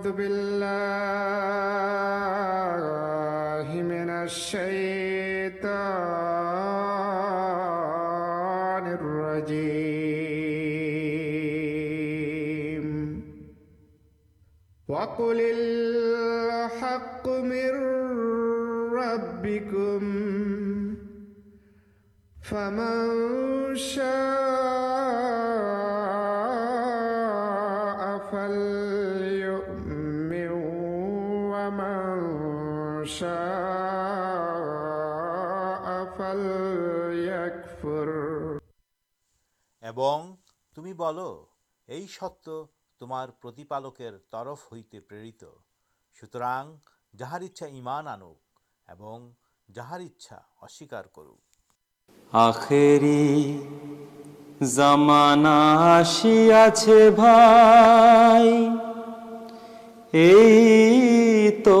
أعوذ بالله من الشيطان الرجيم. وقل الحق من ربكم فمن شاء ست تمارکر ترف ہوئی پر سوتر جہار آنک جہار کروڑی تو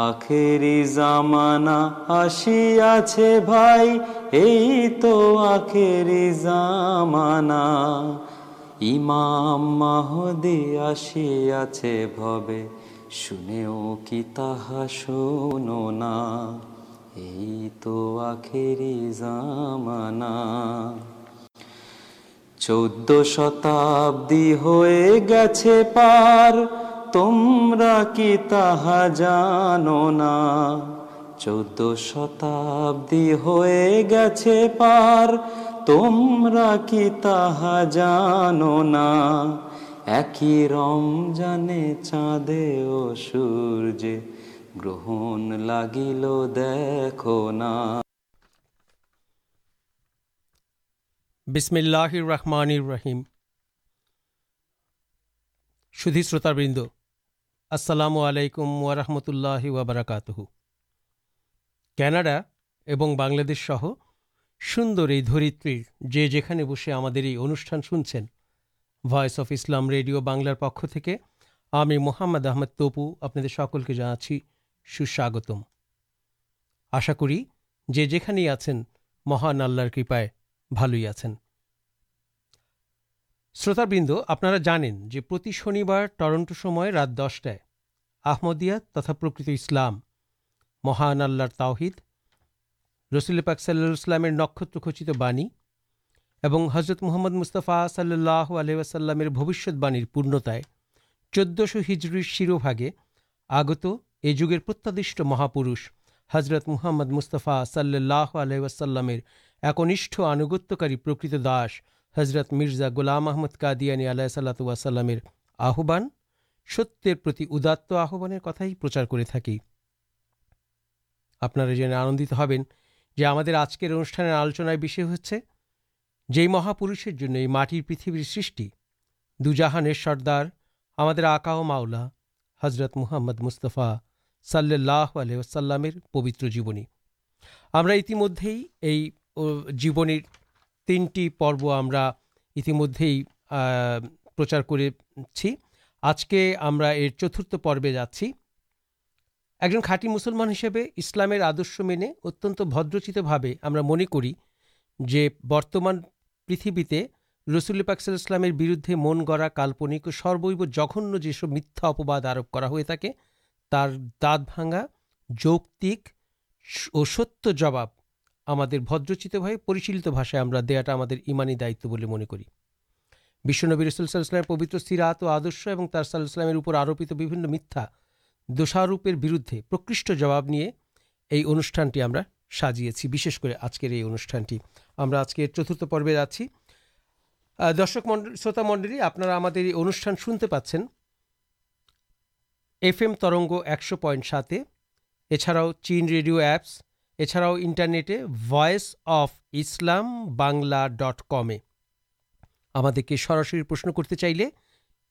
شنا چود شتابی ہو گیار تمر کی چود شدی گار تم چور گرگل رحمان سدھار بند السلام علیکم و رحمۃ اللہ وبرکاتہ۔ کناڈا اور بنشہ سندر یہ درتری جی جانے بسے ہم انس اف اسلام ریڈیو بنار پکے ہمیں محمد احمد تپو آپ سکل کے جانا چھ سواگتم آشا کر شروت بند آپانل رسل پاک سلسلام نکت خچی بایو ہضرت محمد مستفا صلی اللہ علیہ واسلام بوشیہ پونت چود ہر شیراگے آگت یہ جگہ پرتاد مہاپرش ہضرت محمد مستفا سلح واسلام ایک آنگتکار حضرت مرزا گولام محمد قادیانی آترتی آدھائی پرچار کر آلوچن جہا پوشیر پریتھویر سرشن دو جاہان سردار ہمارے آکاؤ معولا حضرت محمد مستفا سلیہ وسلام پبتر جیونی ہمیں اندے جیبن تینٹی پرو ہمارے کر چترت پورے جاچی ایک جن خاٹی مسلمان حساب اسلام مینے اترچی بھا ہم من کرمان پتھویتے رسول پاکرسلام بردے من گڑا کالپنک اور سربیو جھنیہ جس میتھا اپباد آرپا ہوا جوک اور ستیہ جباب ہمارچالت بھاشا دیا ایمان دائل من کربر صلاحام پبتر سات آدرش اور ترسل آروپت بھی میتھا دوشاروپر بردے پرکش جبابانٹی سازی کو آجکر یہ انوشانٹی ہم آج کے چترت پر جاچی درشک شروت منڈل آپشان سنتے پاس ایف ایم ترنگ ایکش پائنٹ ساتے اچھا چین ریڈیو ایپس اچھا انٹرنیٹ ویس اف اسلام کم ہمری پرشن کرتے چاہے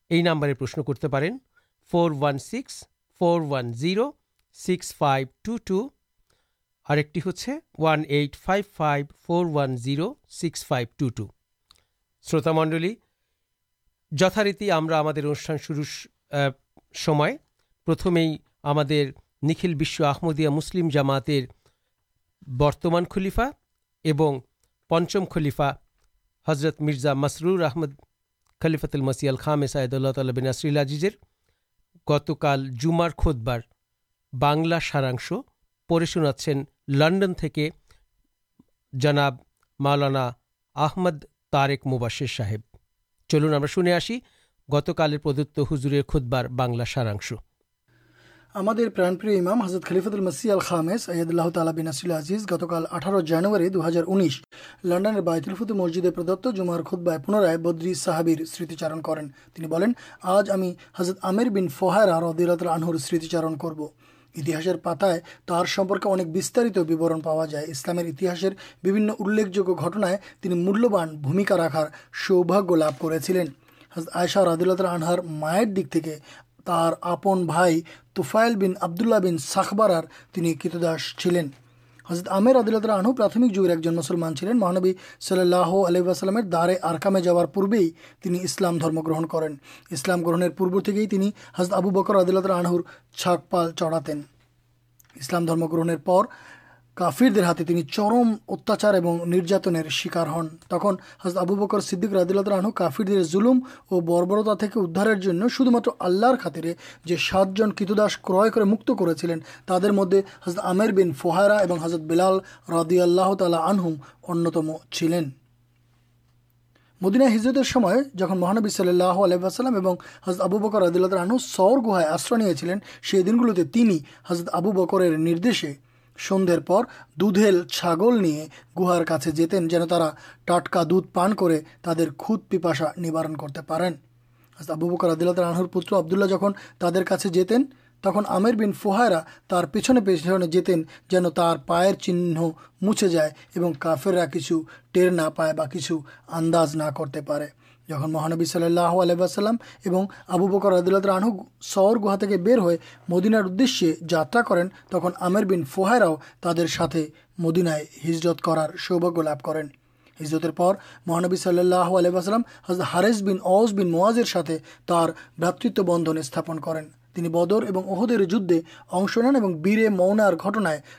یہ نمبر پرشن کرتے کران سکس فور وکس فائیو ٹو ٹوکی ہوان five five four one six five two two شروت منڈل جتاریتی انشان شروع پرتمے ہمکھل بشو آمدیا مسلم جامات برتمان خلیفا اور پنچم خلیفا حضرت مرزا مسرور احمد خلیفاتل مسیال خام سائید اللہ تعالی بیناسرل گتکال جومار کھودار بنلا سارا پڑے شنا لنڈن کے جناب مولانا آمد طارک مبشر صاحب چلن ہمیں آتکالدت ہجورے کھدبار بنلا سارا پاتا سمے پا جائے اسلام گٹنائیں مولانا راكھار سوباگ لشا ردلت اللہ آنہار مائر دِن ایک مسلمان چلین مان سل الیم دارے آرکامے جا رہا پورے اسلام گرن کریں اسلام گرہن پوری حضرت آب بکر آدیلہ آنہ چال چڑھاتے ہیں اسلام درم گرنر پر کافر ہاتے چرم اتیاچار اور نیاتنر شکار ہن تخن حضر آبو بکر سد ردی اللہ تعالو کافر ظلم اور بربرتا ادھار شد مات آللہ خاترے جو سات جن کی مکت کر چلین تر مدد حضرت عمر بین فہرا اور حضرت بلال ردی اللہ تعالہ آنوم انتم چلین مدینہ حضرت سما جن محانبی صلی اللہ علیہ وسلم اور حضر آبو بکر رد اللہ ترن سور گہ آشر نہیں چلیں سی دنگل تین حضرت آبو بکردے سنر پر دودھ چھاگل نہیں گہار کا جیتیں جنہ ٹاٹکا دو پان کرا نارن کرتے پین ابو بکرداللہ تر پوتر آبدوللہ جن تراج جتنے تک ہمر بین فہر تر پیچھنے پیچھے جیتیں جن تر پائر چیز مچھے جائے کافرا کچھ ٹیر نہ پائے آنداز نہ کرتے پے جب مہانبی صلی اللہ علیہ آبو بکر عدلت رانو شور گوہا کے بر ہوئے مدینار ادشی جاترا کریں تخن بین فہراؤ ترقی مدینائ ہجرت کرار سوباگ لبھ کر پر مہانبی صلی اللہ علیہ حارض بین اوز بین موازر ساتھ برات بندن استن کریں بدر اور اہدے جدے اشن نینے مونار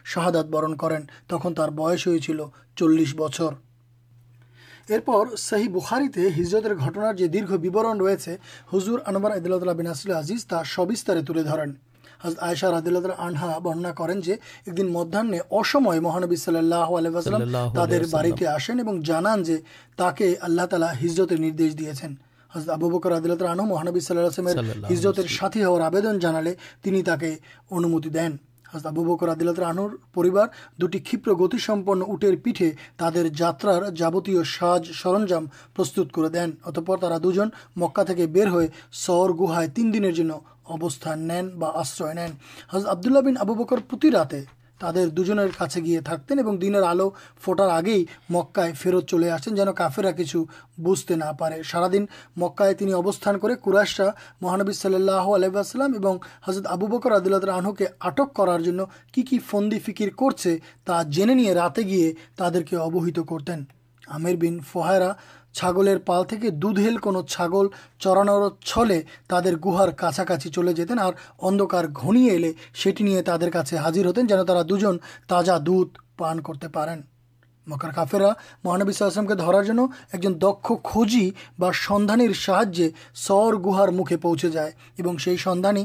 شاہادات برن کریں تک تر بس ہوئی چلس بچر ارپر صحیح بخاری سے ہجرتار دیر بورن رضر انوارسلز سبستارے تلے درن حضرت آشاردل عنہا برنا کریں جو ایک دن مدیاح محانبی صلی اللہ علیہ وسلم ترتے آسین تعالیٰ ہجرتیں ندیش دیا حضد ابو بکر عدلۃ محانبی صلی اللہ حضرت ساتھی ہزار آدمی جالے تک اندر دین حضد آبو بکر آدل رنور دویپر گتمپن اٹیر پیٹے تر جاتی ساز سرجام پرستت کر دین اتپر ترا دو جن مکا بر ہوئے سر گہرائے تین دن ابسان نینش نین حضد آبد اللہ بن آبو بکرت راجے تر دوین آلو فٹارگی مکائے چلے آسین جن کافیرا کچھ بجتے نہ مکائے ابستان کرشاہ مہانبی صلی اللہ اللہ علیہ حضرت آبو بکر عدل رنہ کے آٹک کرار کی فندی فکر کرتے جنے نہیں راجے گی ترکی ابہیت کرتین فہر چھلر پال تک دوھل کواگل چڑان چلے تر گہار کا چلے جاتے ہیں اوردکار گنیا الی سیٹی تر حرن جانا دو تازہ دودھ پان کرتے پین مکر کافیرا مہانبی السلام کے درارن ایک دک خوجی بندانر ساجے سر گہار مکھے پوچھ جائے سندانی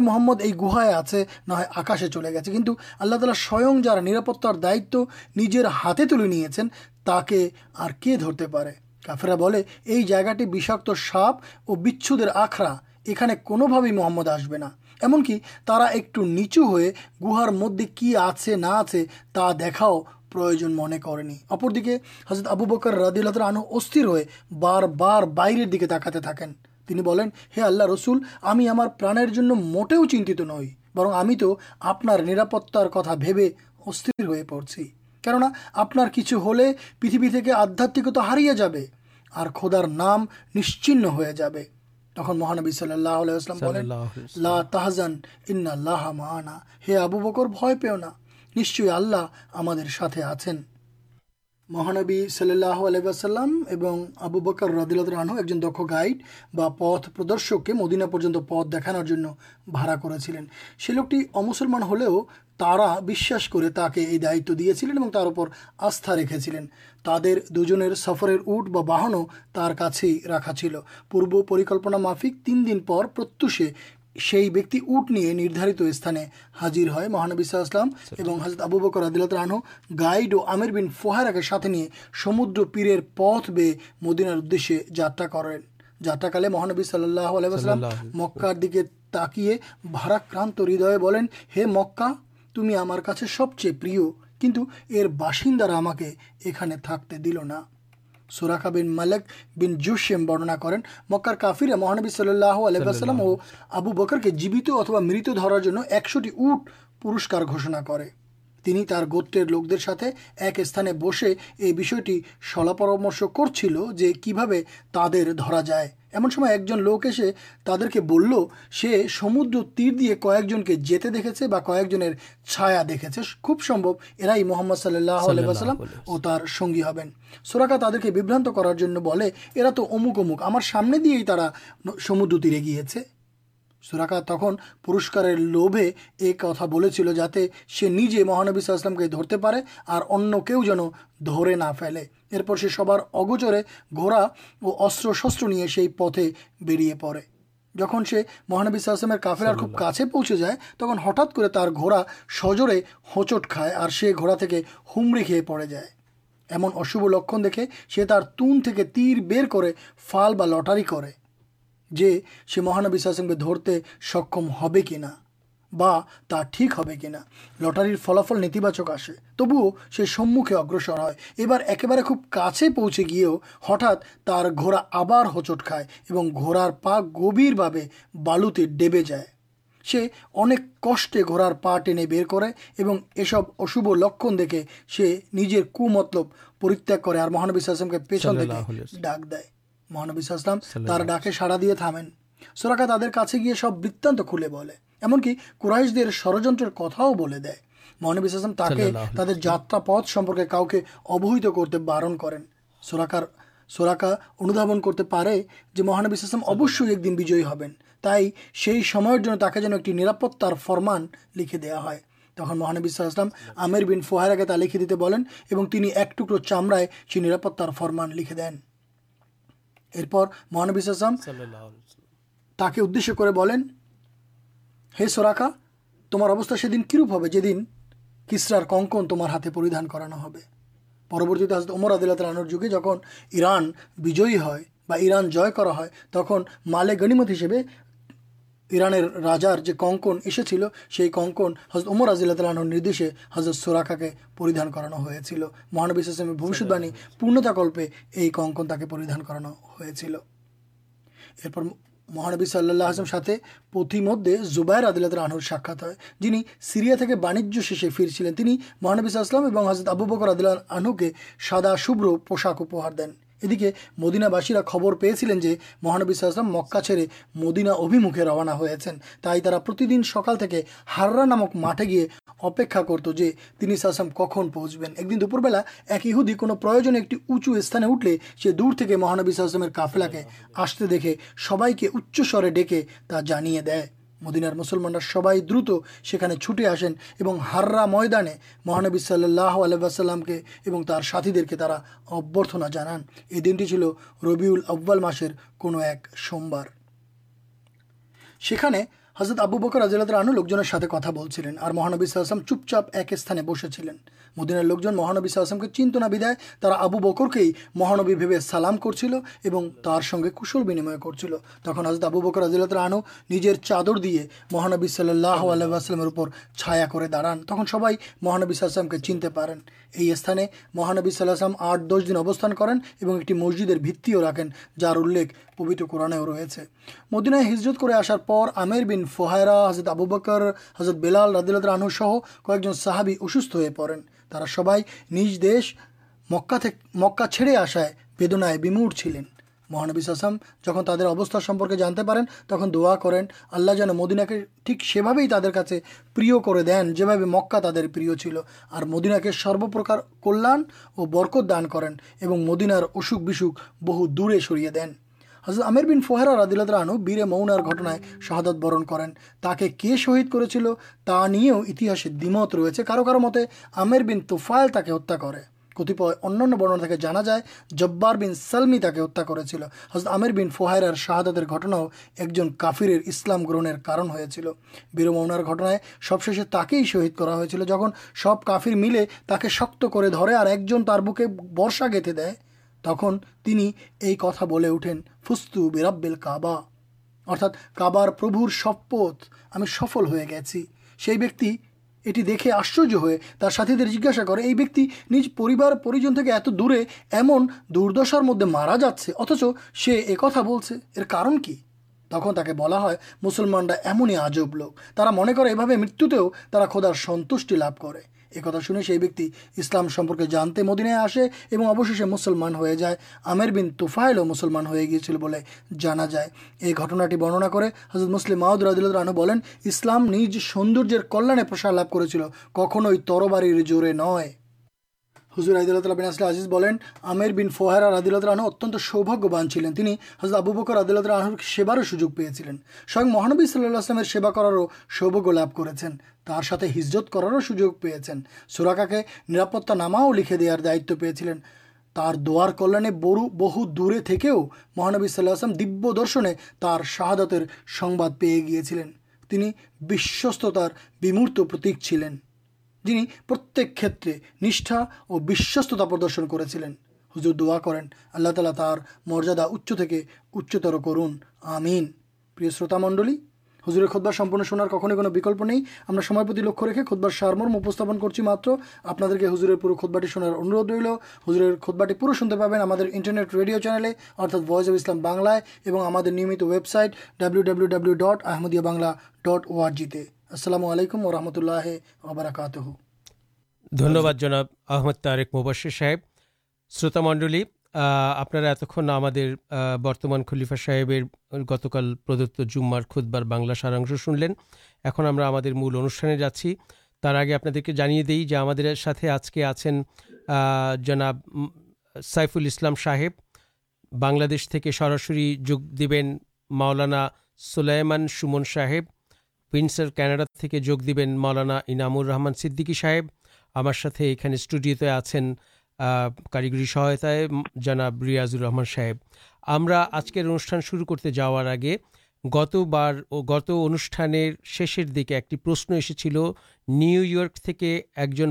محمد یہ گہی آکاشے چل گئے کنٹو اللہ تعالی سوئپتار دائت نجر ہاتھے تلے نہیں کتے کافرا بول جائے گا سپ اور بچے آخرا یہ محمد آسبین ایمنک ایکچو گار مدد کی آوج من کرنی اپردی حضرت ابو بکر ردیل ہو بار بار باہر دیکھے تکا تھا ہے آللہ رسول ہمیں ہمارے جو موٹے چنتی نئی برم ہم آپتار کتا بھی پڑھی آپ پی آدمیتا ہارے جدار نام نشچی ہو جائے تخن مہانبی صلی اللہ علیہ اللہ آ مہانبی صلی اللہ علیہ واسلام آبو بکر ردیلت رنو ایک دخ گائڈ پر مدینہ پیکانا کر لوکٹی امسلمان ہوا بس دائت دیا چلے پر آستا رکھے چلین تر دو سفر اٹھ باہنوں ترچ رکھا چل پور پرکلپنا معفک تین دن پرت سی بیک نہیں ندھارت استعمال حاضر ہے مہانبی صلاحم حضرت ابو بکر عدل رنو گائڈ اور فہیرا کے ساتھ نہیں سمدر پیرر پت بے مدینار ادے جاترا کریں جاتراکلے مہانبی صلی اللہ علیہ وسلم مکار دیکھے تاکیے باراکرانت ہدو ہی مکا تم سب چیز پر باشندے تھتے دل نہ سوراخا بین مالک بن جسم برننا کر مکار کافیرا محنبی صلی اللہ علیہ واسلام آبو بکر کے جیوت اتوا مت درار ایک اٹ پورسکار گوشنا کر تین گوتر لوک دردے ایک استھانے بسے یہ بھی کرتی جو کہ تر درا جائے ایمن ایک جن لوک ایسے تعدے بول لے سمد تیر دے کن کے جیتے دیکھے بک جن کے چھایا دیکھے خوب سمبو ارائی محمد صلی اللہ علیہ واسلام اور تر سنگی ہبین سوراکا تعداد کے بھی کرنے ارا تو اموکمک ہمار سامنے دے ہی سمدھ تیرے گیے সুরাকা তখন পুরস্কারের লোভে এই কথা বলেছিল যাতে সে নিজে মহানবী সাল্লামকে ধরতে পারে আর অন্য কেউ যেন ধরে না ফেলে এরপর সে সবার অগোচরে ঘোড়া ও অস্ত্র শস্ত্র নিয়ে সেই পথে বেরিয়ে পড়ে যখন সে মহানবী সাল্লামের কাফেলার খুব কাছে পৌঁছে যায় তখন হঠাৎ করে তার ঘোড়া সজোরে হোঁচট খায় আর সে ঘোড়া থেকে হুমড়ি খেয়ে পড়ে যায় এমন অশুভ লক্ষণ দেখে সে তার তুন থেকে তীর বের করে ফাল বা লটারি করে جی مہانویشاشم کے درتے سکم ہونا ٹھیک ہے کہ نا لٹار فلافل نیتی آسے تبو سمکھے اگرسر ہے یہ بار ایوب کا پوچھے گیا ہٹا تر گھڑا آر ہچٹ کئے گھڑار پا گھیر بھا بالوتے ڈبے جائے اب کشار پا ٹین بر کر سب اشو لکن دیکھے سے نجر کلب پرتیاگ کر مہانویش آسم کے پیچھا ڈاک دے مہانبیسلام ڈاکے ساڑا دیا تھامیں سوراکا تر گئے سب وتان کھلے ایمن کورائش کتاب ہے مہانب اسلام کرتے بارن کر سوراکا اندابن کرتے پے مہانبیشلام اوشی ایک دن بجے ہوں تھی تک جان ایک نرپتار فرمان لکھے دیا ہے تمہیں مہانبیشلام عمر بین فہرا کے تعلق لکھے دیتے بولیں اور تین ایک ٹوکرو چامرائے فرمان لکھے دین کسرار کنکن تمہارے پردیلہ جہاں جا تک مالے گنیمت ہندوستان ارانج کنکن ایسے چلے کنکن حضر امر اضی اللہ تعالی آنہ نشے حضرت سوراکا کے پریدان کرانا ہوبی السلام بوشد باعث پونتتا کلپے یہ کنکنتا پریدان کرانا ارپر مہانبی صلاح اللہ پتھر مدد زبائر عدلۃ اللہ عہر ساک جن سیریا شیشے فردینسلام اور حضرت آبو بکر عدل آنہ کے سادا شوبر پوشاک اپہار دین ادیے مدینا بسا خبر پیے مہانبی سا آسرم مکا چھڑے مدینا ابھیمکھے روانہ ہوائی ترا پر سکال کے ہارا نامکٹے گی اپیکا کرت جو آسم کخ پہچبین ایک دن دوپور بیلے ایک ایہدی کوچو استعمال اٹھے سے دور کے مہانبی سمفلا کے آستے دیکھے سب کے اچھے ڈے مدینار چھٹے آسینا میدانے مہانبی صلی اللہ علیہ کے ساتھ دیکھا ابنا جانا یہ دنٹی چل ربی ابوال مسرار حضرت آبو بکرض رنو لوکر ساتھ کتا بچے اور مہانب اسلو چپچاپ ایک سانے بس چین مدینہ لوک مہانبی کے چنتنا بھیدائ تا آبو بکر کے ہی مہانبی سلام کرتی اور تر سنگے کُشل بنیم کرتی تک حضرت آبو بکرض رنو نجر چادر دے مہانبی صلی اللہ علیہ چھایا داڑان تک سبھی مہانبیسام کے چنتے پین استعمال مہانبیم آٹھ دس دن اوستان کریں اور مسجد ہے بتتیوں رکھیں جار الے پبت قورنہ رہے ہیں مدینہ ہجرت کرم بین فہرا حضرت آبر حضرت بلال ردیل رانو سہ کون صحابی اصوت ہو پڑن سب دس مکا مکا چڑے آسائے ویدن بمور چلین مہانبی سسم جہاں تر اوستار سمپرکے جانتے تک دعا کریں آللہ جان مدینا کے ٹھیک سیب جو مکا تر چل اور مدینا کے سروپرکار کلیان اور برکت دان کریں اور مدینار اصوک بھی سوکھ بہو دورے سر دین حضرت عمر بین فہیراردلت رانو بیرے مؤنار شہادت برن کریں کہ شہد کرتی تاؤس دِنت ریچے کارو کرو متے ہمیر بین توفائے تاکہ ہتھا کر کتیپ ان کے جانا جائے جببار بین سلم ہتا کر چضرت عمر بین فہرار شہادت ایک جن کافر اسلام گرہن کارن ہوتی بیرے مؤنار سبشی تک شہید کرو کافیر ملے تک شکر درے اور ایک جن تر بوکے بسا گے تک تین یہ کتا بولے اٹھین فست بیرابل کبا ارت کاباربر سپت ہمیں سفل ہو گیا سی یہ اٹی دیکھے آشچر ہوئے ساتھ جیجا کر یہ ویک پیبار ات دورے ایمنشار مدد مارا جاچے اتچ سی ایک تھا بولے یہ کارن کی تک تک بلا مسلمانا ایمن آجب لوک تا من کر مرت خدا سنوشٹی لبھ کر ایک تھا اسلام سمپرکے جانتے مدینہ آسے اور مسلمان ہو جائے آر بین توفائے مسلمان ہو گیا جانا جائے یہ گٹناٹی برننا کر حضرت مسلم معاؤد ردیل رنو بولیں اسلام نج سوندر کلیا پرسار لب کرتی کھن تربار زور نئے حضر اللہ تعالی اصل آزیز بنین بن فویرا ردی اللہ راہن اتن سوگاوان چلین ابو بکر عدل اللہ راہن کے سباروں سوجو پیچھے سہی مہانبی صلی اللہ علامیہ سیو کراروں سوباگیہ لبھ کر ہزت کراروں سوجو پیے سوراکا کے نرپتاناما لکھے دار دائت پیے دعار کلے بڑو بہو دورے مہانبی صلی اللہ دبشنے تر شہادت پے گیاستار بھیمرت پرتیک چلین جن پرتھا اور بستا پردرشن کرزر دعا کریں اللہ تعالی تر مریادا اچھے اچتتر کرن ہمین پر شروع منڈل ہزر خود بارمن شنار کون وکلپ نہیں آپ سب لکھ رکھے خود بار سارمرمستن مطر آپ کے ہُزر پورے کھدباٹی شنار اندھ ریل ہزر خودباٹی پورے شنتے پابے ہمارے انٹرنیٹ ریڈیو چینل ارتھ وس اف اسلام بنلائن اور ہمارے نیمت website W W W dot Ahmadiyya Bangla ڈٹ او جی السلام علیکم و رحمۃ اللہ دھنیہ وادابد مباشر صاحب شروط منڈل آپ اتنا ہم برتمان خلیفا صاحب گتکالدت جومار کھود بار بنگلہ سارا سنل اکاؤنٹ مول انگی اپنے جانے دیں جو ہمیں آج کے آن جناب سائف السلام صاحب بن سراسر جگ دے ماؤلانا سلئے سومن صاحب پرنسر کناڈا جگ دین مولانا انامور رحمان سدی صاحب ہمارے یہاں اسٹوڈیوتے آن کاریگری سہات جناب ریاضر رحمان صاحب ہمارا آجکل انوشان شروع کرتے جا رہے گی بار گت انوان شیشر دیکھے ایک پرشن ایسے نیو یورک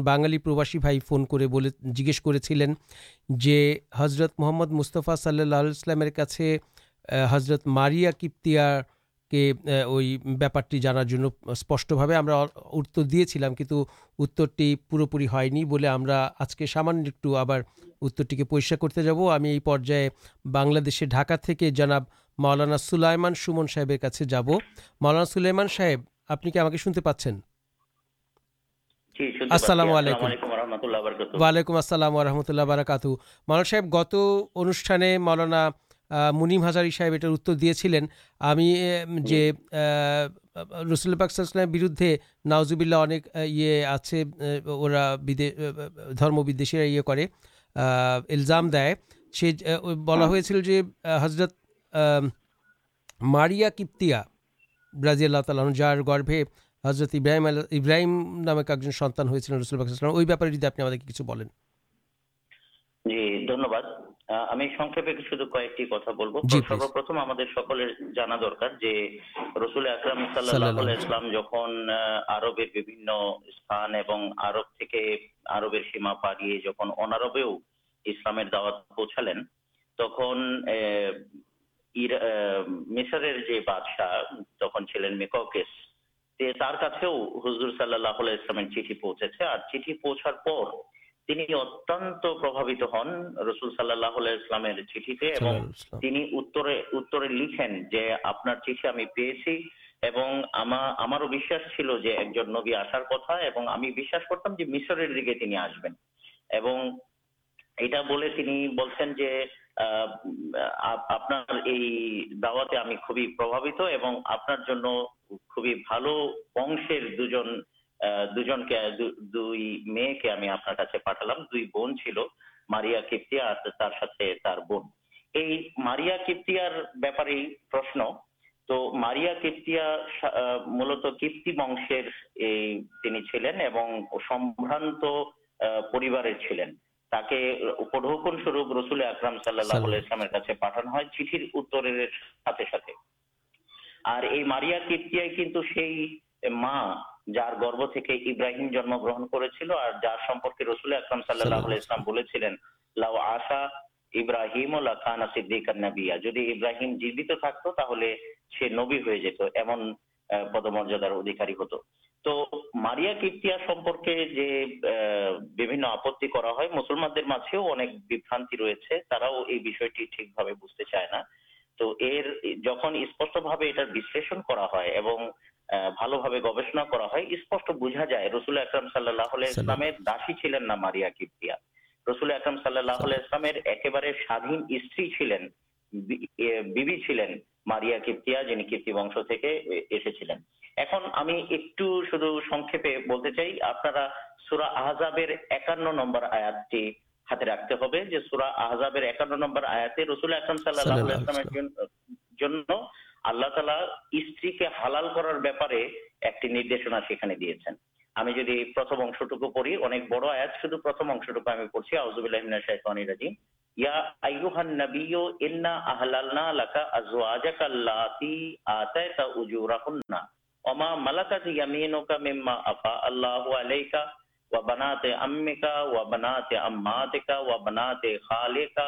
بنالی پرواسی بھائی فون کر جگہ جو حضرت محمد مستفا صلی اللہ حضرت ماریا کپتی پور پی سامان ایک پریشان کرتے جا ہمیں بنکا جانب مولانا سلائیمان سو من صاحب سے جاب مولانا سلائیمان صاحب آپ نے سنتے پاس السلام وعلیکم السلام و رحمۃ اللہ برکات مولانا صاحب گت انا منیم ہزاریب یہ دے دینی رسول بک بردے ناجبللہ آج کر دے حضرت ماریہ کپتیا برازیل تعالی جار گربے حضرت ابراہیم نامک ایک سنان ہوسول آپ کے کچھ بولیں داوات پوچھال تک مسرے بادشاہ تخلی میکر صاحل چیٹ پوچھے چوچار مشر دیکھے آسبین آپ خوب اشیر دو دو میمانتروپ رسلی اکرام صلیم چیز اور یہ ماریا کپتی جرب تھیم جنم گرن کردار آپتیمانے بجتے چائےا تو جہاں اسپشٹر گوشنا ونشن ایک آپ نمبر آتے رکھتے ہوزاب نمبر آیا رسول احسمل আল্লাহ তালা স্ত্রীকে হালাল করার ব্যাপারে একটি নির্দেশনা সেখানে দিয়েছেন আমি যদি প্রথম অংশটুকু পড়ি অনেক বড় আয়াত শুধু প্রথম অংশটুকু আমি পড়ছি আউজুবিল্লাহ শাহকানির রাজিম ইয়া আইয়ুহান নাবিয়্য ইন্না আহলালনা লাকা আজওয়াজাকা আল্লাতি আতাইতা উজুরাহুন্না ওমা মালাকাত ইয়ামিনুকা মিম্মা আফা আল্লাহু আলাইকা ওয়া বানাতে আম্মিকা ওয়া বানাতে আম্মাতিকা ওয়া বানাতে খালিকা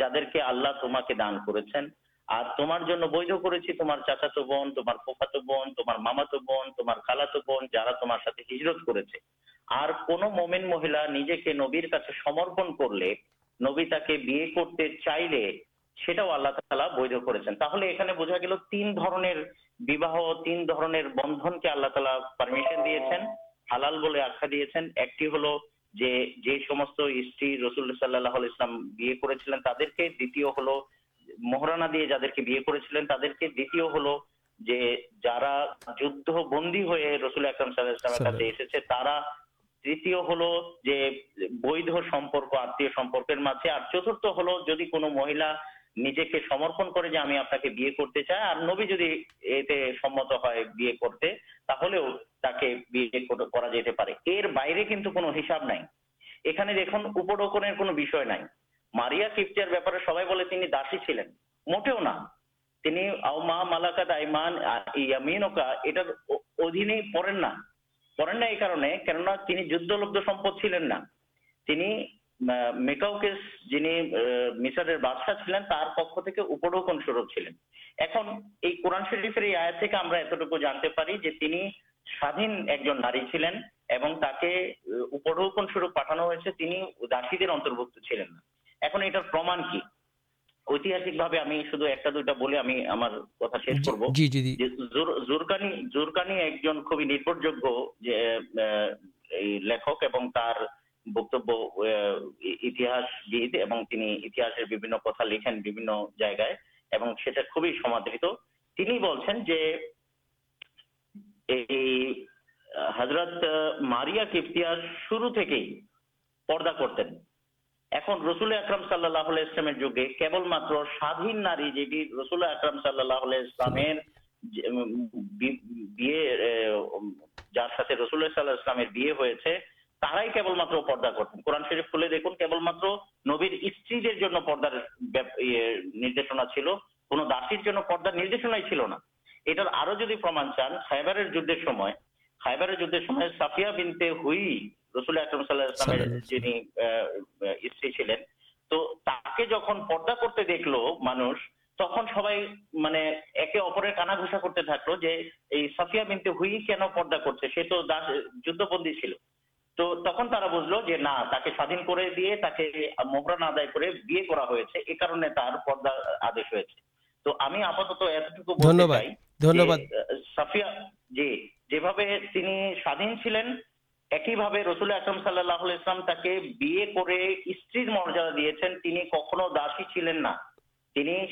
بھنے بوجھا گیل تین تین بندن کے اللہ تعالی پرمشن دیا حلال آخر دیا ایک যে যে সমস্ত স্ত্রী রসুল সাল্লাহ ইসলাম বিয়ে করেছিলেন তাদেরকে দ্বিতীয় হলো মোহরানা দিয়ে যাদেরকে বিয়ে করেছিলেন ماریہ بےپارے داشن مٹے پڑھیں پڑین چلین میکاؤکس جنہیں مصر بادشاہ چلین پکے اپن سورب چلین ایک قورن شریفر یہ آیا ہمٹوک جانتے پری جو ایک جن ناری چلین اپن سورب پٹانا ہوتی انتربت چلین اکن یہٹار پرمان کی ঐতিহাসিক ভাবে আমি শুধু একটা দুইটা বলে আমি আমার কথা শেষ করব। যে জুরকানি জুরকানি একজন খুবই নির্ভরযোগ্য যে লেখক এবং তার بکباس گھر لکھنؤ جب شروع پدا کرتے ہیں رس اکرم سا جگہ کے سایون ناری جی رسول احرم سال اسلام جاتے رسول اسلام تبل مت پدا کرتے ہیں قرآن شریف خلے دیکھ مبیر استری پدار چان سائیں بینتے استری چلین تو پدا کرتے دیکھ لان سب ایپر کانا گھشا کرتے تھل سافیا بینتے ہین پدا کرتے جندی چل تو بول لو نہ تو ہمیں آپات ایک ہی رسول احسمام مریادہ دے دین کھو داشی چلین نہ منتر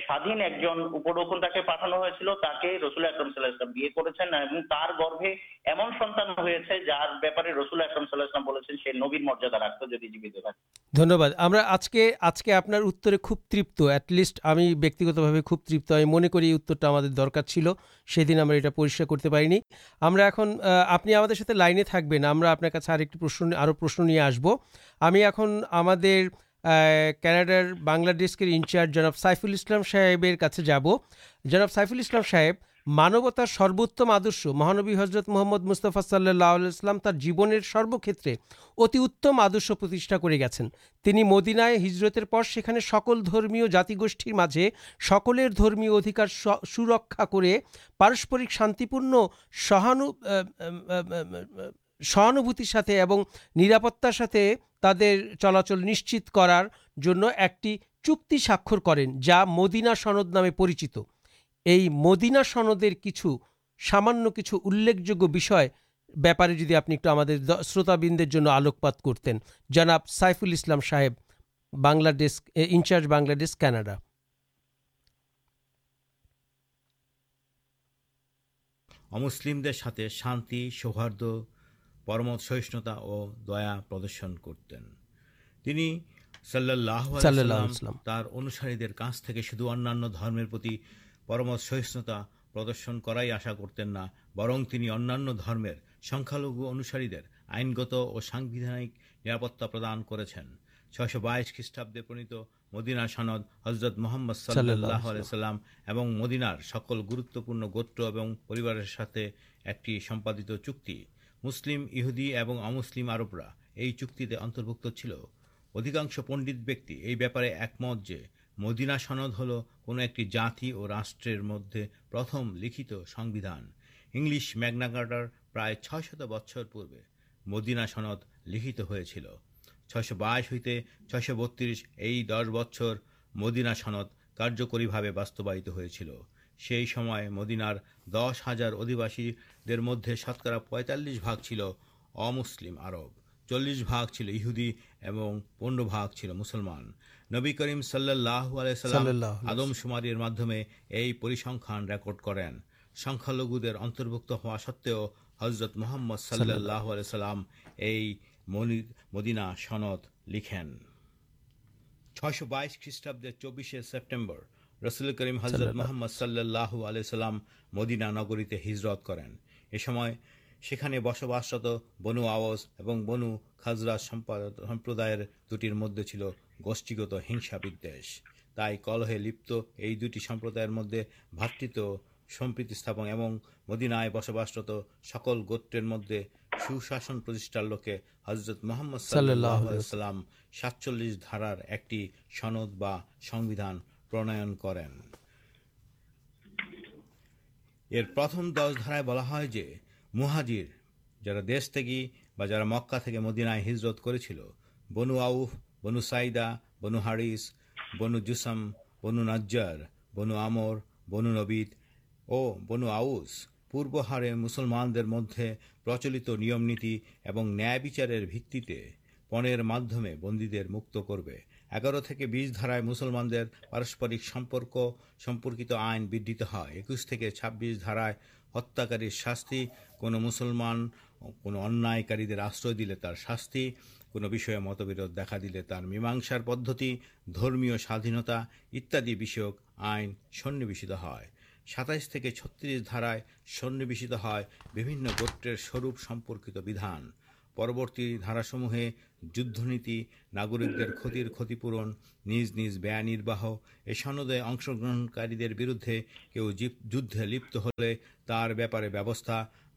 درکار کرتے لائن کناڈار بنس کے انچارج جناف سائفل اسلام صاحب جا جنف سائفل اسلام صاحب مانوتارم آدرش مہانبی حضرت محمد مستفا صلی اللہ جیونے سروکرے اتی اتم آدر کر گدین ہجرت پہ سکول جاتی گوشت مجھے سکل درمی ادھکار سورکا کرسپرک شانپ سہانو سہانے اور نرپتار شروط بندر آلوکات کرتے ہیں جناب سائف السلام صاحب کاناڈا شان پرمود سہیشتا اور دیا پردرشن کرتینسلامس انتظار سہیشنتا پردرشن کرائی آشا کرتینا برنیہ درمر سنکھالگو انوسار آئنگ اور ساپتہ پردان کرسٹابدے پرنت مدینا سند حضرت محمد سلام اور مدینار سکول گروتوپر گوتر اور پیوار ساتھ ایکپادت چوکی مسلما سند ہو مدینا سند لکھ بائیش ہوئی چھو بت یہ دس بچر مدینا سند کاری بھا باسوائل مدینار دس ہزار ادھبا مدد سات کا پینتالیس باغ چل امسل پنگلانے بائیش خیسٹاب چبیشے رسل کریمت محمد مدینہ نگری ہجرت کر اس میں بس بس بنواوز اور بنوزرا سمپردا دوٹر مدد چل گوشیگت ہنسا بد تلہ لدا مدد بات سمپتی سپن اور مدینائے بسبسرت سکل گوتر مدد سوشا پر لکھے حضرت محمد صلی اللہ ساتار ایک سند و پرن کریں یہ پرتم دس دار بلا جو مہاجر جا دیش مکا مدینہ ہجرت کرتی بنو بنو سائیدا بنو ہاریس بنو جسم بنو نجر بنوامر بن نبیت او بنوس پورو ہارے مسلمان مدد پرچلت نیم نیتی اور نائچار پنیر مادمے بندی مکت کر اگارہ بیس دار مسلمان آئن بت ایک چھبیس دھار ہتاک شاستی کو مسلمان کو آشر در شاستی کو مت برد دیکھا دل تر میماسار پدتی درمی ساینتا انتک آئن سنیوشت ساتائیش چترس دھار سنی گوٹر سوروپت بھی پرورت دھاراوہ جی نگرکر کتنی پورناہ سنے اشگار بردے کہ لپت ہوا بارے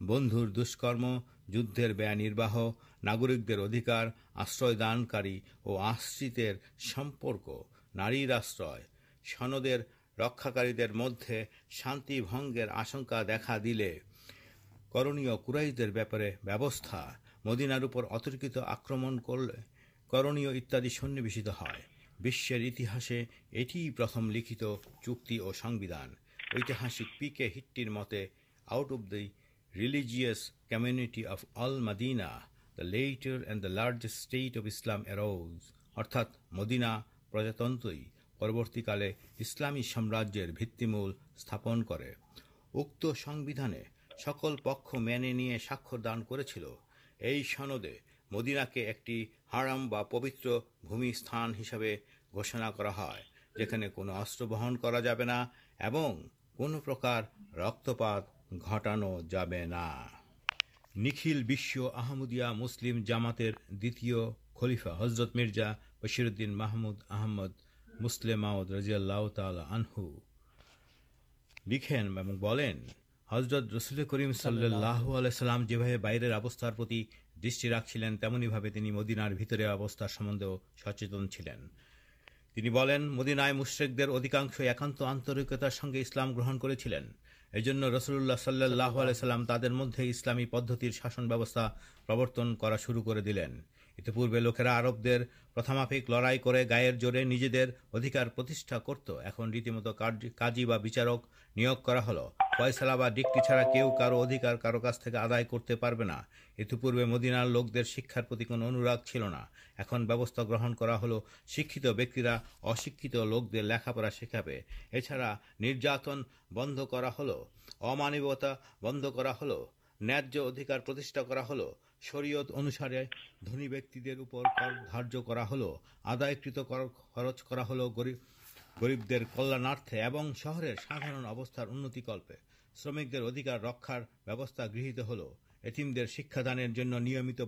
بندر دشکرم جدر واہرکہ ادھیکار آشر دانکاری اور آشرت سمپرک نار آشر سن دیر رکاکر مدد شانگکا دیکھا دل کرنی کورائی بہت مدینارترکت آکرم کرنیہ سنیسے لکھنؤ پی کے ہٹر موٹ اب دلجیا کمٹی دین دا لارجسٹلام ارتھا مدینا پرجاتی پرور کال اسلامی سامرجر بول سپن کردانے سکل پک مین ساک دان کر یہ سندے مدینہ کے ایک ہرام پبتر بومی سانس گوشنا ہے کن پر جا نکل بشودیہ مسلم جامات دلیفا حضرت مرزا بشیر محمود احمد مسلم رضی اللہ تعال آنہ لکھنؤ حضرت رسول کریم سلام بائی چھ مدینار مدینائے مشرق در ادکا ایکانہ آنرکتار سنگے اسلام گرہن کرسول اللہ صلی اللہ علیہ سلام تر مدد پودن پرورن شروع کر دلین استپور لوکرا آپ دھاما پیس لڑائی گرے نجی ادھیکارتیشا کرت ریتیمت کاسلا چارا کہ آدھا کرتے پورے مدینار لوک دیکھ اناگ چلنا گرہن ہل شکرا اشکیت لوک دکھا پڑا شکایے اچھا نر بہر ہل امانوتا بند کردھکارا ہل شرعت انوسارے دن بیک کر داریہ ہل آدائک کر خرچ کرتے اور شہر سادارکل شرمکر ادھکار رکھار گھہیت ہل ایم در شکادان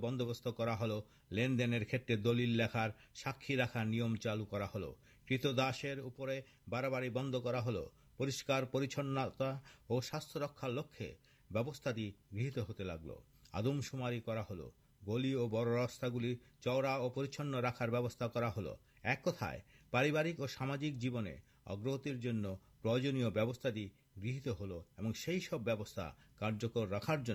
بندوبست کردین کھیت دلار ساکی راخار نم چالو ہل کتنے باراڑی بند کرتا اور ساتھ رکھار لکے بوستا گہت ہوتے لگل آدم شمار اور بڑا گل چوڑا اور سامجک جیونے اگرگت پر گہیت ہل اور سی سب رکھارت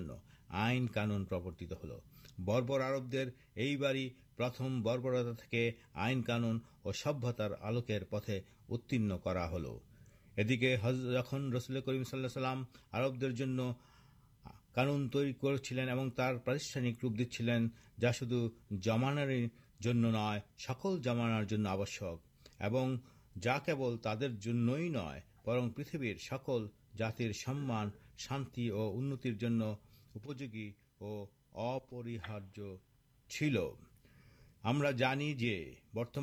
ہل بربر آربر یہ بار ہی پرتھم بربرتا آئن کان اور سبکے پتے اتنا جن رسول کریم صلی اللہ قانون تر کرک دین جا سو جمان سکل جمانک اور جا کے تر برن پریتر سکل جاتر شانتی اور ہمروپ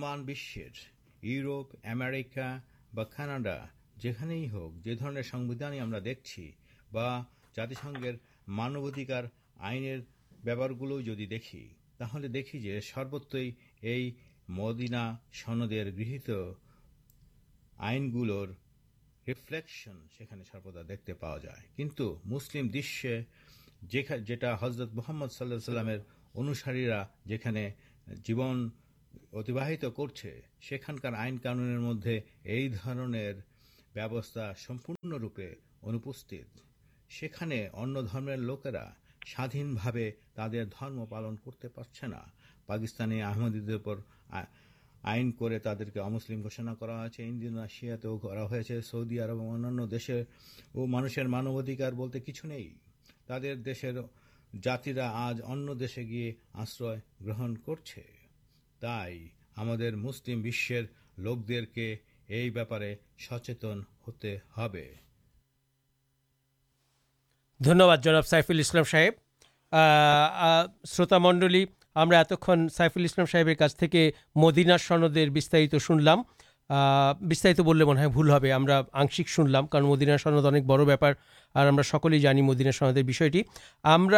امیرکا بناڈا جانے ہوک جی ہم دیکھی بات مانوا دھکار آئنگلیکرت یہ مدینہ سندے گہ آئنگ ریفلیکشن دیکھتے پا جائے کچھ مسلم دیشے حضرت محمد صلی سلام جیون اتبر آئن کان مدد یہ درنر سمپرنروپے انوپست لوکرا ساین بھا تر دم پالن کرتے پڑھنا پاکستانی آمد آئن کر ترکلیم گوشنا کردونیشیا ہوس مانشن مانوادھکار بولتے کچھ نہیں تر جا آج انسے گی آشر گرن کرچ تھی ہمسلم بس لوک دیکھے یہ بارے میں سچے ہوتے دھنیہ جناب سائفل اسلام صاحب شروط منڈل ہمیں اتھن سائف السلام صاحب کا مدینہ سندے بسارت سنل منہ بھولے ہم آنشک شن لم مدینہ سند اک بڑپارکل مدینا سنٹی ہم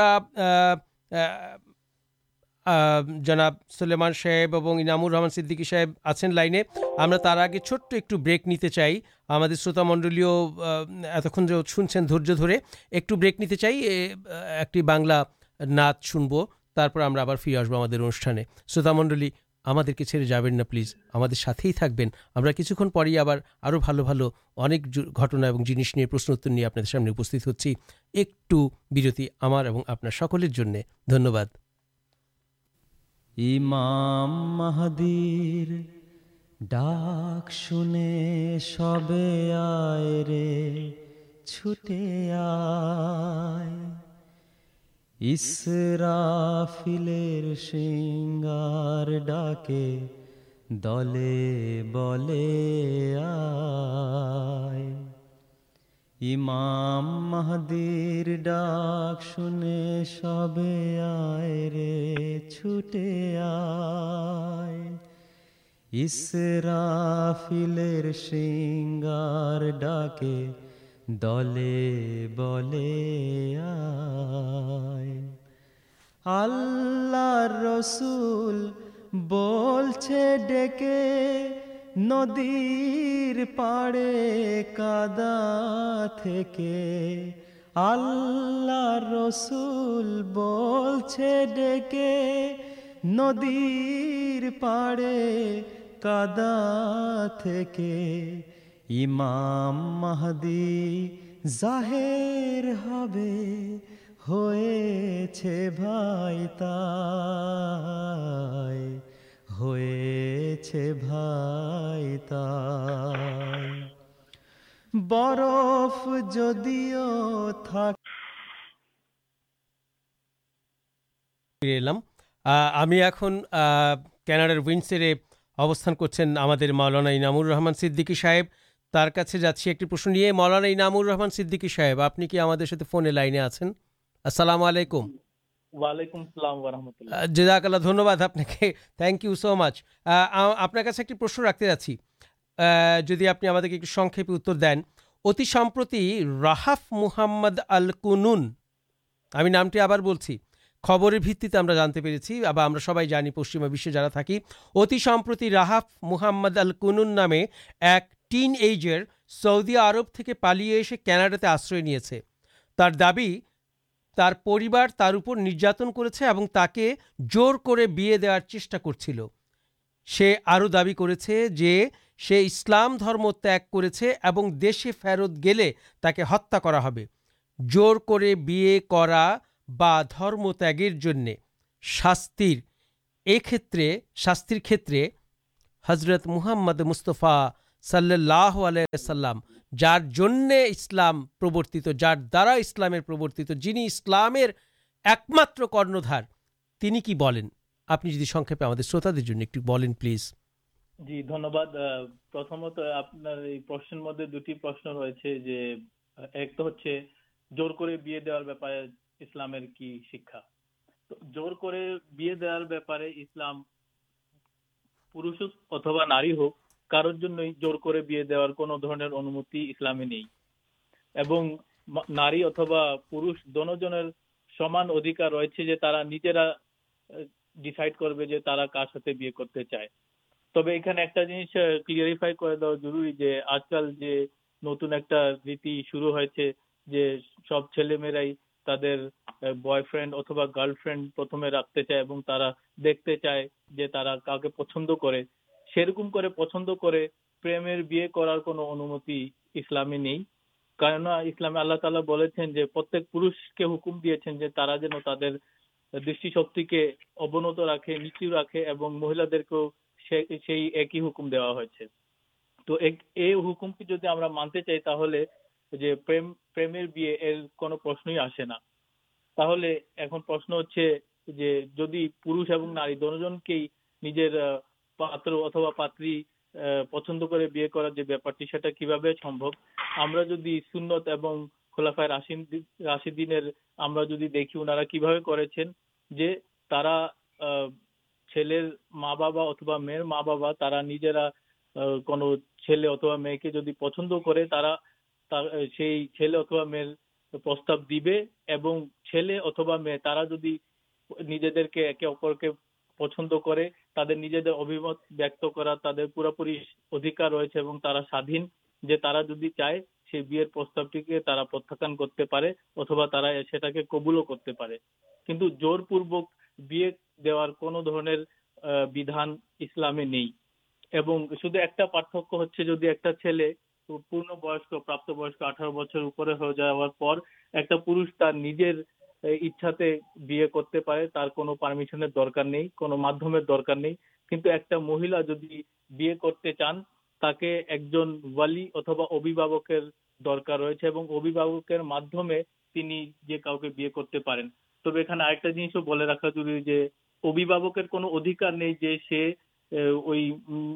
جناب سلیمان صاحب اور نام رحمان صدیقی صاحب آپ لائن ہمیں آگے چھوٹ ایک بریک نیتے چاہیے ہمارے شروط منڈل اتنچن درجے ایک بریک ایک بلا ناچ آپ فری آسب ہم شروط منڈل ہم پلیز ہمارے ساتھ ہی تھے کچھ کن پرشنوتر نہیں آپست ہوٹو برتی ہمارے آپ سکلر دھنیہ امام مہدیر ڈاک سن سب آئے رے چھٹیا اسرا فلر سار ڈاکے دلے بولیا مہدیر ڈاک رے چھٹیا اسر سنگار ڈاکے دلے بولیا اللہ رسول بولے ندے کاد کے آللہ رسول بول کے ندیر پاڑے کاد کے ایمامہدی ظاہر ہے ہوئے ہمارسانحمان سدی صاحب سے جاچی ایکشن مولانا رحمان سد صاحب آپ نے ساتھ فون لائن آپ السلام علیکم وعلیکم السلام و رحمۃ اللہ جل دن آپ کے تھینک یو سو ماچ آپ کی پرشن رکھتے چیزیں جی آپ دینسمپ کنون ہمیں نامٹی آپ خبر بھتی جانتے پہ ہم سب پشچیماش جای اتمپریتی رحاف محمد ال نام ایک ٹین ایجر سعودی آر کے پالیے ایسے کاناڈا آشر نہیں ہے چا کرام تگ کر فیرت گے ہتھا کر بم تیاگیر شاستر ایک شاستر کھیت حضرت محمد مستفا جن کردم آپ ایک تو پھر اتبا نک نہیںبا پونچیریفائی آج کل نت ہو بھری اتبا گارل فرینڈ رکھتے چائے دیکھتے چائے کا پچے سکم کر پچھلے پورا ایک ہی ہکوم کی جی ہم پورش اور نار دونوں کے پاتر اتوا پاتری اتبا میرا نجرا کچھ اتبا مجھے پچے اتوا میرے پرست دیا جدید کے پہ سب پورکر اسلامی نہیں پارتک ہوتا پورن بس پر ایک پارجر نہیں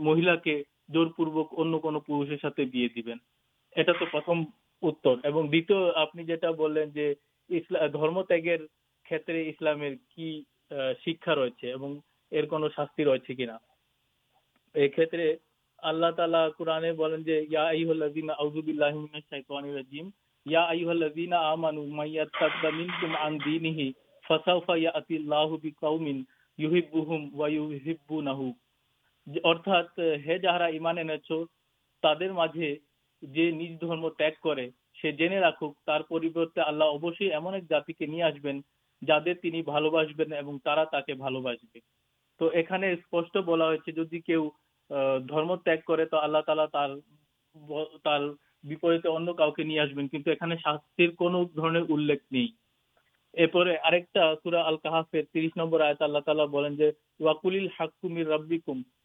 مہلا کے پوشے اٹاتر آپ ইসলাম ধর্মত্যাগের ক্ষেত্রে ইসলামের কি আহ, শিক্ষা রয়েছে এবং এর কোনো শাস্তি রয়েছে কিনা এক্ষেত্রে আল্লাহ তাআলা কোরআনে বলেন যে ইয়া আইয়ুহাল্লাযীনা আউযু বিল্লাহি মিনাশ শাইতানির রাজীম ইয়া আইয়ুহাল্লাযীনা আমানু মাইয়াত্তাদা মিনকুম আন দীনিহি ফাসাউফা ইয়াতিল্লাহু বিকাউমিন ইউহিব্বুহুম ওয়া ইউহিব্বুনাহু যে অর্থাৎ হে যাহারা ঈমান এনেছো তাদের মাঝে যে নিজ ধর্ম ত্যাগ করে جنے رکھ تین ترس نمبر آئے اللہ تعالیل رب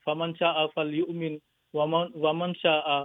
فام شاہین وامن شاہ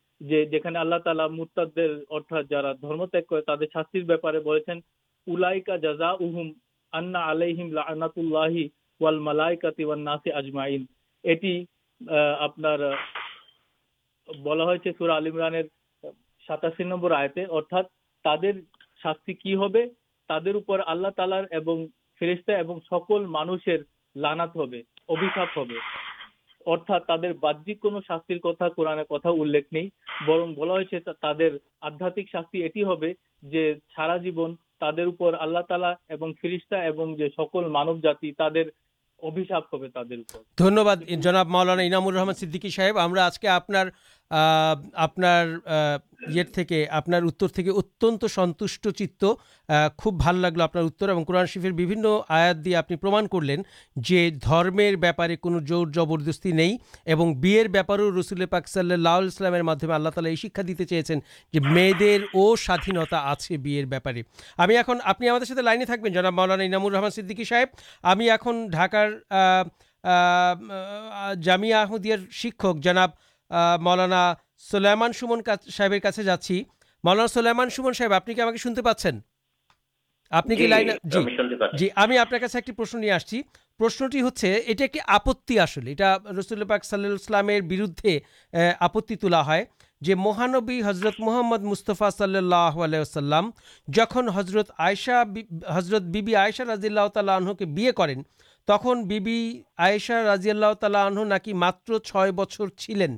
اللہ تعالی متادر ارتھا جا درم تیگ شاستر بےپارے الاکا جزا اہم آنا آلحیم لعنت اللہ وال ملائکاتی والناسی اجمعین এটি আপনার বলা হয়েছে সুরা আল ইমরানের সাতাশি নম্বর আয়তে، অর্থাৎ তাদের শাস্তি কি হবে? তাদের উপর আল্লাহ তালার এবং ফেরিস্তা এবং সকল মানুষের লানাত হবে، অভিশাপ হবে। سارا جیون ترا فریشا سکول مانو جاتی تر ابشپ ہو جناب مولانا رحمد صدیب ہم آج کے آپ کے آپ اتنت سنت چ خوب بھال لگل آپ قرآن شیفر بھی آت دیا آپ پرما کرلین جمیر بہتارے کو جبردستی نہیں بہتاروں رسول پاکسلسلام اللہ تعالیٰ یہ شکایت دیتے چیز جو مدد اور سایونتا آئر وی آپ لائنے تک بنیں جناب مولانا نامر رحمان صدیقی صاحب ہمیں اُن ڈھاکار جامع آمدیر شکشک جناب مولانا سلئے سومن صاحب جاچی مولانا سولہمان سوب آپ نے آپ نے جی جی ہمیں آپ کی پرشن نہیں آسانی پرشنٹی ہوں ایک آپتی آتا رسول بردے آپت ہے مہانبی حضرت محمد مستفا صلی اللہ علیہ جن حضرت آئشہ حضرت بی بی آئشہ رضی اللہ تعال کے بھی کرشا رضی اللہ تعالکی ماتر چھ بچر چلین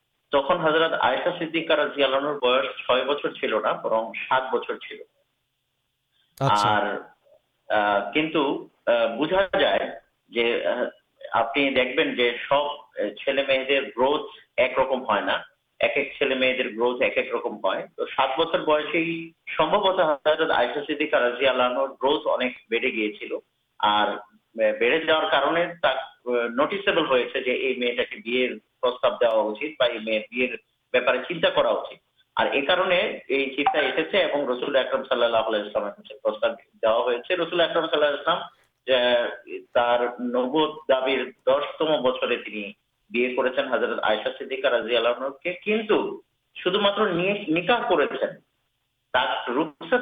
گروتھ ایک ایک رکم پہ تو سات بچر بس آئسا سدیار حرسکر کنٹرولنا کرا کر روکسات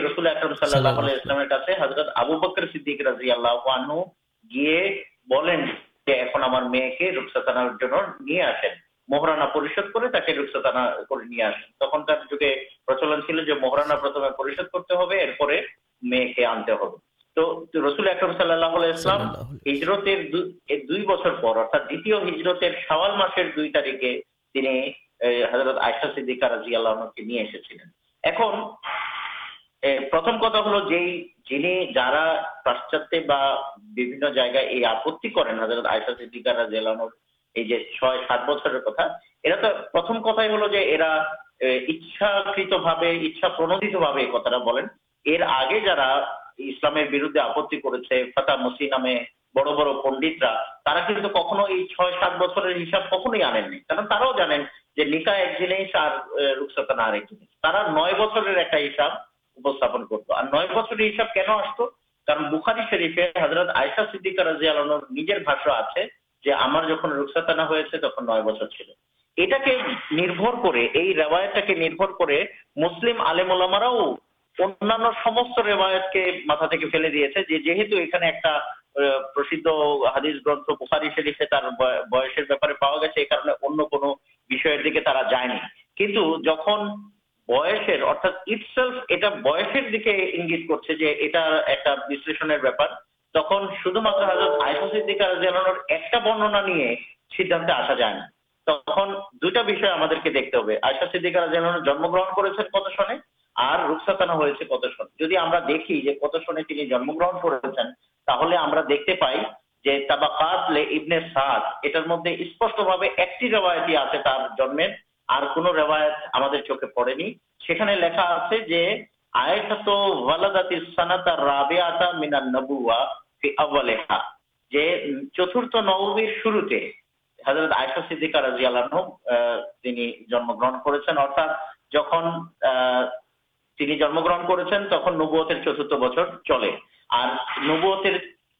رسم صلی اللہ حضرت ابو بکر سکی اللہ گیے ہمارے می روکساتان مہرانا پریشد کرنا تاریخ احساس پر آپتی کریں حضرت آئیشکار آپ مسلم پنڈت کھینک ایک جنس روکس نو بچے ہسابی شرفے حضرت آئیش سدی علامہ حادث گرفے بےپ گیا کش جائے جلسر دیکھے ایکشن بےپار ساتھ اسپشٹر ایکٹی ریوائے اور چکے پڑے لکھا آپ سے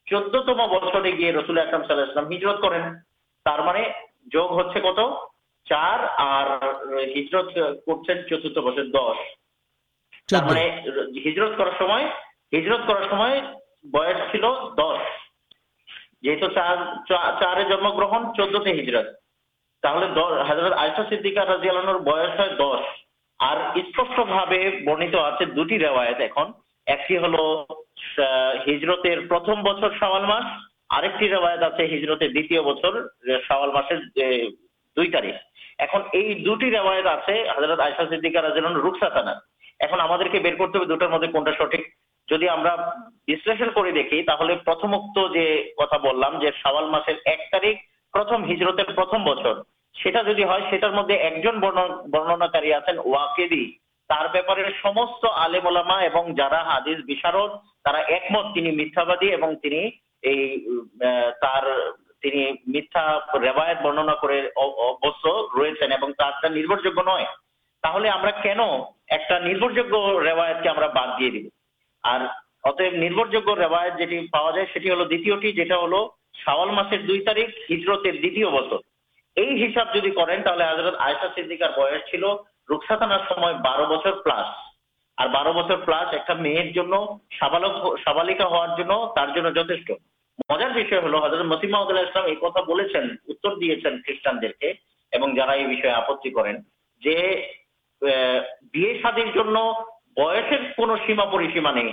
چود بچے رسول ہجرت کریں تر جگ ہوتے گی چار اور ہجرت کرتے ہیں چترت بچر دس ہرت کرارت کر بس چل دس چار چار گرن چودہ دسپشنت سوال مسٹی ریوائے ہجرت دس سوال مسر دو دو ریوائے آپ حیدرات روکسا تنا ہمارے مدد کون سٹک دیکھیے میتھا بادی اور میتھا ریوایت برننا کردھر جگہ ریوائے بد دیا دوں سبال مزارت مسیم اللہ ایک اتر دیا خریدان دیکھے جاپتی کریں ساتھ بینا پوریما نہیں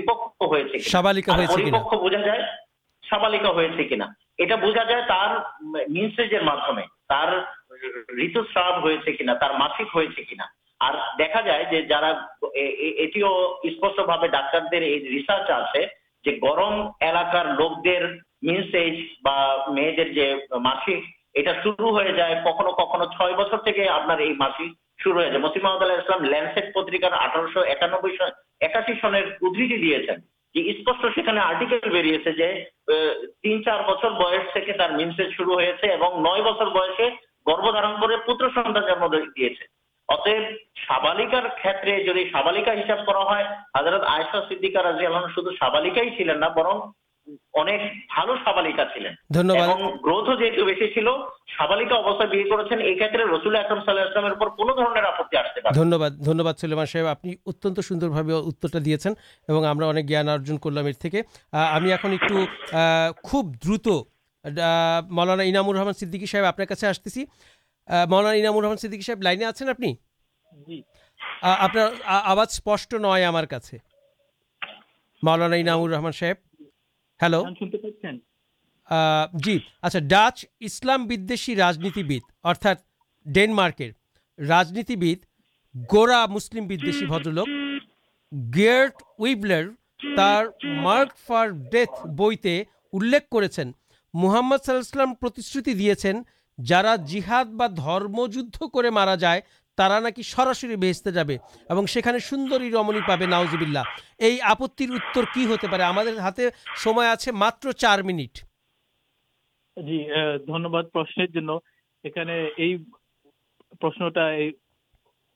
پکستے سابال سرپیس ہونا اسپشٹر ڈاکٹر دے دے ریسارچ آپ تین چار بچے اور نو بچر بس گربدار پوتر سنت آپ سران ارجن کر لیکن مولانا رحمد صاحب آپ کے آتی مؤلانحمان صدیقی صاحب لائن ہلو جی اچھا راجنگ ڈینمارکر راجنسل گرٹلر ڈیتھ بئیتے انہمدی دے دین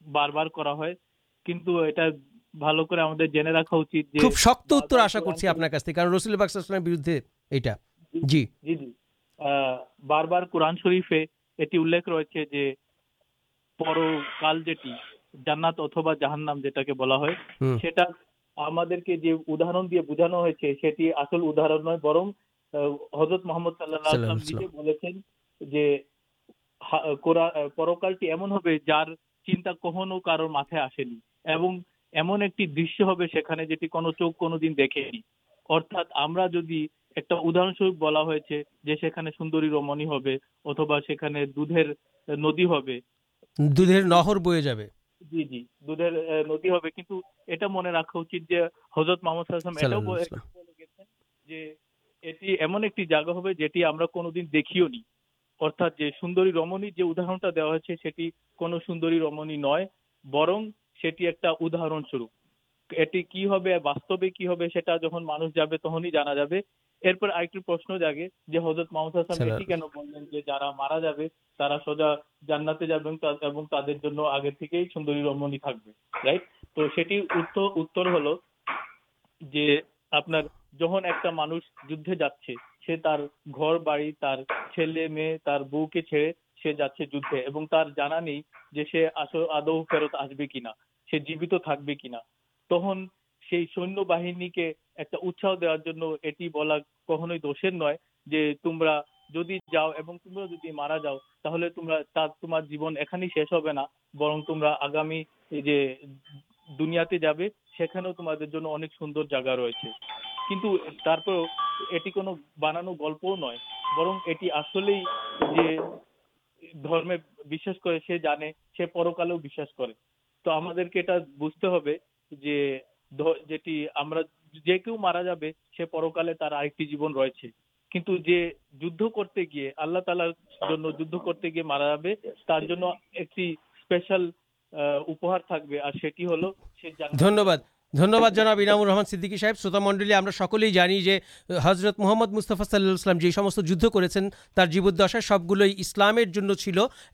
بار بارے شخت آسا رسلام بردیے بار بار قرآن شرفے یہ رہے جو پرکال جیٹی جانات اتبا جہان نام جا کے بلا ہے ہمارے جو اداہر دے بوجھانا ہوتی اصل اداہر نئے برم حضرت محمد صلی اللہ پرکالٹی ایمن ہوبے جار چنتا کھنو کارو ماتھے آسنی এবং এমন একটি দৃশ্য হবে সেখানে যেটি কোনো চোখ কোনোদিন দেখেনি অর্থাৎ আমরা যদি ایکدہ سوندر ندی جی جی رکھا ایمن ایک جگہ دیکھنی سوندرم سوندر ایکداہرسروپ ایسو مانگ جائے تم ہی جانا جہن ایک مانس جا گھر بڑی مار بو کے بانو گلپ نئے برنس پر تو ہم مارا جی پر جیون ریت کرتے گیے اللہ تعالی کرتے گیے مارا جن ایک اسپشل دنیہباد جناب رحمت سدی صاحب شروع منڈلے ہمیں سکلے جی حضرت محمد مستفا صلی اللہ یہ جد کریبا سب گلوئی اسلام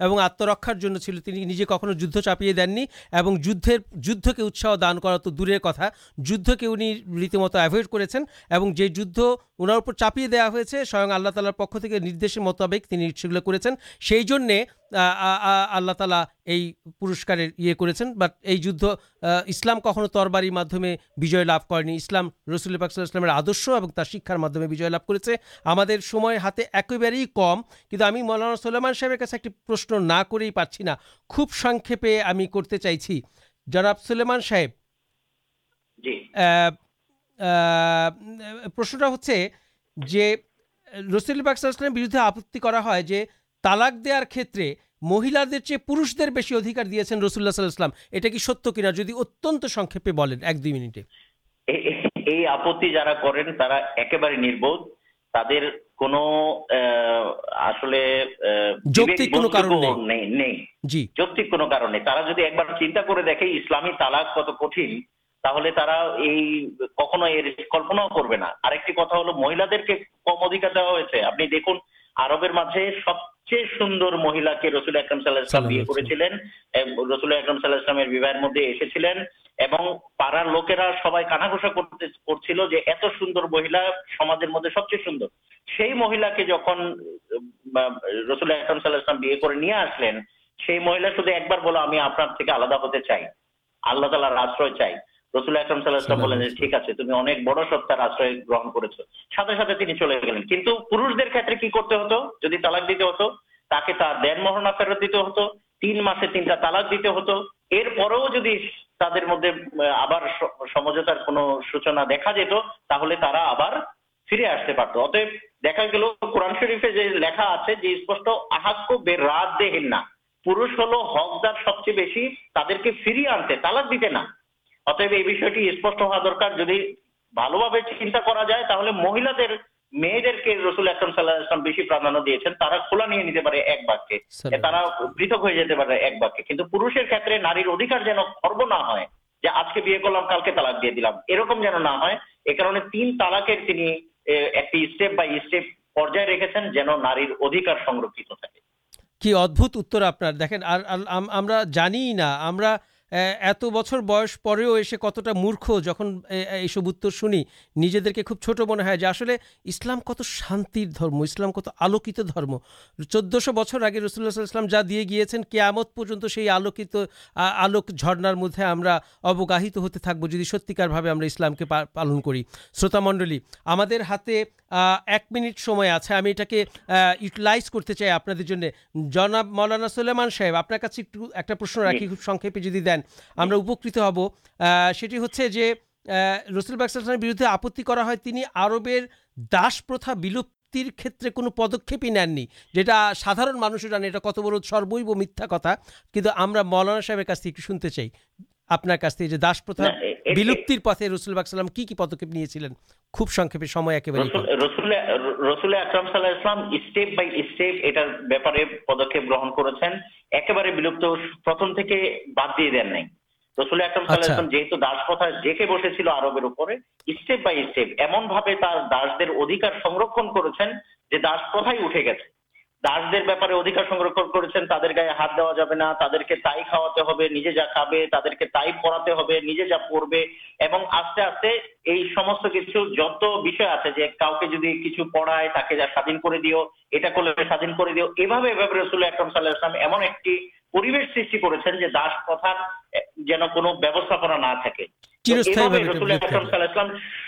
اور آترکار چلتی کخو جاپے دینی اور جد کے اتساہ دان کرو دور کتا جدی ریتی مت اوڈ کر چپی دا سن آللا تالار پکشے مطابق کریز اللہ تعالی یہ پورسکار کرئی جسلام کھو تربار مدمے بجے لو کرنی اسلام رسولسل آدرش شکار لوگ کرتے ہمارے ہی کم کچھ ہمیں مولانا سلحمان صاحب سے ایک پرشن نہ کرو سی ہمیں کرتے چاہیے جراب سلامان صاحب پرشن ہوسل پاکل بردے آپتنی ہے جو تالاک دار کھیت مہل پہ آپ جی جی چنتا کتنا کلپنا کربینا کتا ہلو مہی دے کے کم ادھکار دے آپ مہلا مدد سوندر سے مہیلا کے جہاں رسول احکام صلاح الم کر سو ایک بول ہمیں آپ کے آداد ہوتے چاہ تر آشر چاہ رسم ساللہ ٹھیک ہے پھر تالاکی فرت دیتے ہتو تین مسے تالاکر سوچنا دیکھا جتنے فری آستے دیکھا گلو قورن شرفے لکھا آتے جی اسپش دینا پورش ہل ہکدار سب چیز بہت ترکی فری آنتے تالاک دیتے نا تین تالاکے پر نارکار ات بچر بس پہ کت کا مورکھ جہ یہ سب اتر سنی نجی کے خوب چھوٹ منہ ہے جو آسلے اسلام کت شان درم اسلام کت آلوکت چودہ شو بچر آگے رسول اسلام جا دے گیا کمت پنجی آلوکیت آلوکرنار مدد ابگاہ ہوتے تھے ستیکار اسلام کے پالن کروتامنڈل ہمیں ایک منیٹ آئے ہمیں اٹھا کے یوٹیلائز کرتے چاہیے آپ مولانا سلمان صاحب آپ سے ایک پرشن راقی سیپے جی آپ نےلوپتر پدیتا سادر مانس کت بڑھ سرو میتھا کتنا مولانا صاحب آپ سے داشپتر پہ رسول بکسلام کی پدک پہن کر بد دے دینا احرم داس پر ڈے بس چلو بائی اسٹےپ ایم بھا داش در ادھکار سرکن کراش پرتائٹ رسمہ السلام ایمن ایک سی داس پرتھار جن کو نہلام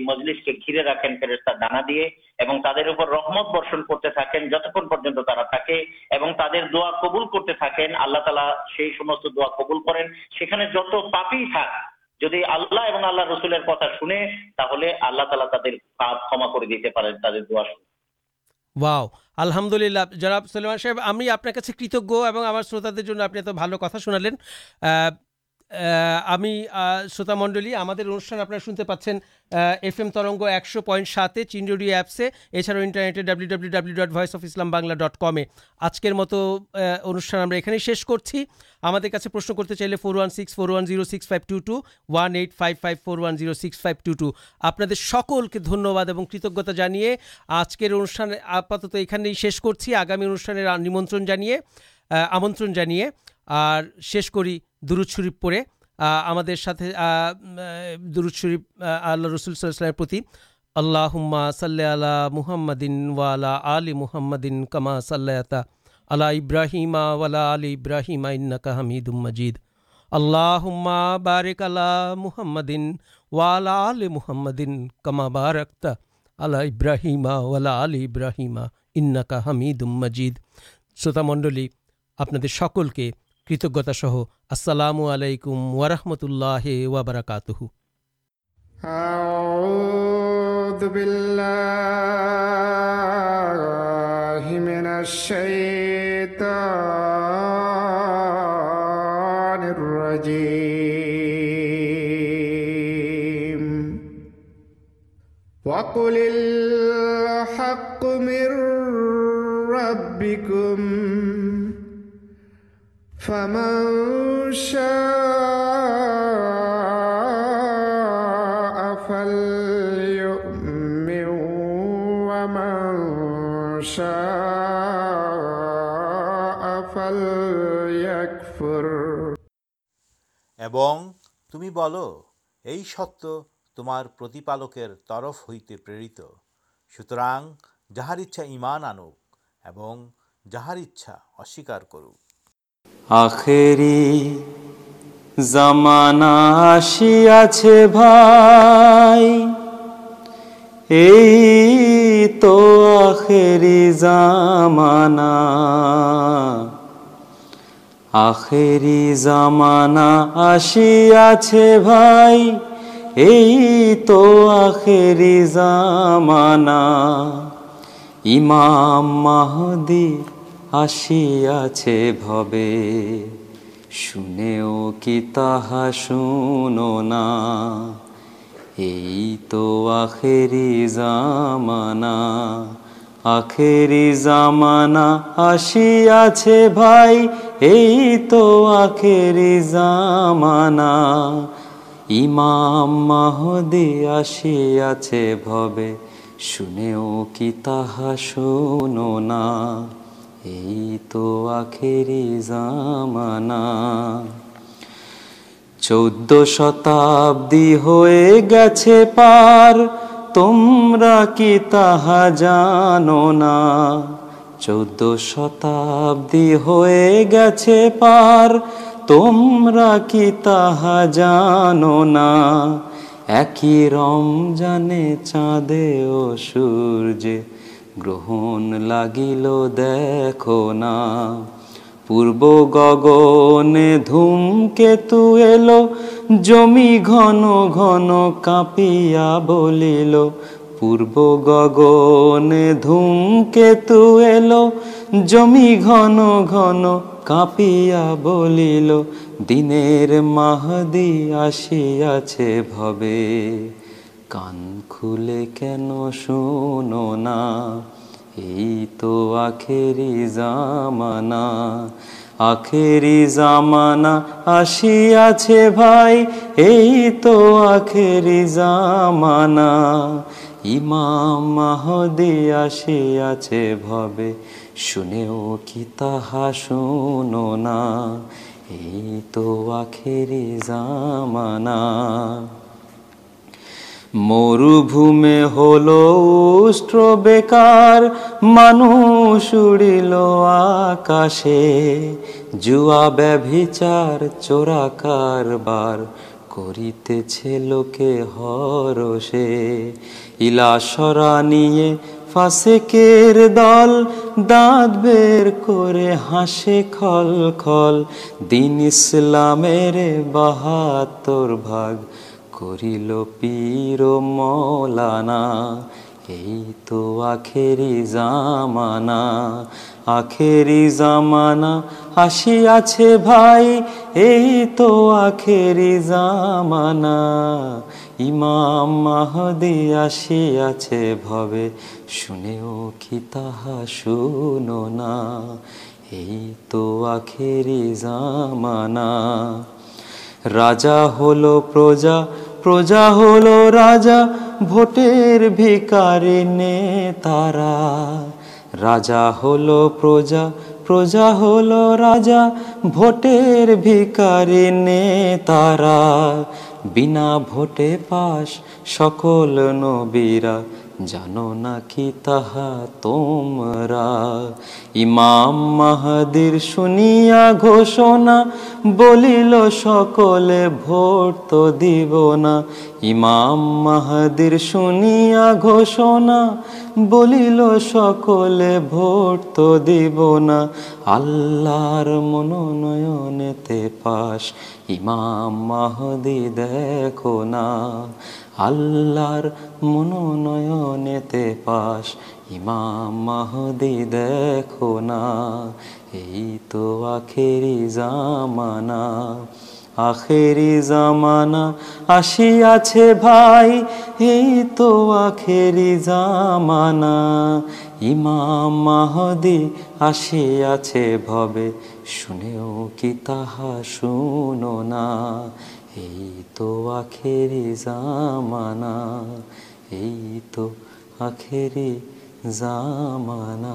مجلس کے گھر رکھیں فیرسان رحمت برشن کرتے تھے دا قبول کرتے اللہ تعالی سے دا قبول کر اللہ رسل شولہ تعالی ترا کر دیتے واؤ الحمد للہ جراب سلامان صاحب ہمیں کتجا دن آپ کتنا شنا لین ہمیں شتا منڈل ہمارے انوشان آپ سنتے پاس ایف ایم ترگ ایکشو پائنٹ سات چین ایپسے اچھا انٹرنیٹ ڈبلیو ڈبلیو ڈبلیو ڈٹ وس اف اسلام ڈٹ کم آج کے مت ان شیش کرتے پرشن کرتے چاہیے فور و six four وانو six five two two one five five four وانو six five two two آپ سکل کے دنواد اور کتجتا جے آجکر انوشان آپات یہ شیش کرچی آگامی انوشانے شیش کر درشریف پڑے ساتھ درد شرف اللہ رسول صلی السلام پتی اللہ صلیہ محمد والا علی محمد کما سلطا اللہ ابراہیمہ ولا علی ابراہیمہ انق حمجید اللہ بارک اللہ محمد ولا علی محمد کما بارک تلہ ابراہیما ولا علی ابراہیمہ انق حمیدم مجید شروت منڈل آپ سکول کے কৃতজ্ঞতা সহ আসসালামু আলাইকুম ওয়ারহমতুল্লাহ ওয়াবারাকাতুহু أعوذ بالله من الشيطان الرجيم وقل الحق من ربكم فمن شاء فليؤمن ومن شاء فليكفر এবং তুমি বলো এই সত্য তোমার প্রতিপালকের তরফ হইতে প্রেরিত সুতরাং যাহার ইচ্ছা ঈমান আনুক এবং যাহার ইচ্ছা অস্বীকার করুক آخری زمانا آسیا ای تو آخری زمانا آخری زمانا آشیا بھائی تو آخری زمانہ امام مہدی شنے اور کتنا یہ تو آخر زمانا آخر جام یہ تو آخر زمانا ایمام شنے کی تحسنا تو آخرا چودی چود شتابی ہوئے گے پار تم ایک رم جانے چورج گرہن لگلو گھوم کے پورو گگنے کے تو ایل جمی گن گن کاپیا بول دن محدیہ سے تو آخر جامانا آخر جامانا آسیا تو آخر جامد کتا شن تو منا مرومی ہر سلسرا نہیں فر دل دا بسے کل خل دین اسلام ملانا توانا تو شاہنا یہ تو آخر مجا ہل پرجا رجا ہل پرجا پرجا ہل راجاٹر تارا بنا بٹے پاس سکول جان تمرا سنیا گوشنا بول سکل منون پاس ایمام مہدی اللہ منون دیکھنا آسیا بھائی توانا ایمامی آسے شنے کی تحنا ری مانا یہ تو آخری ز مانا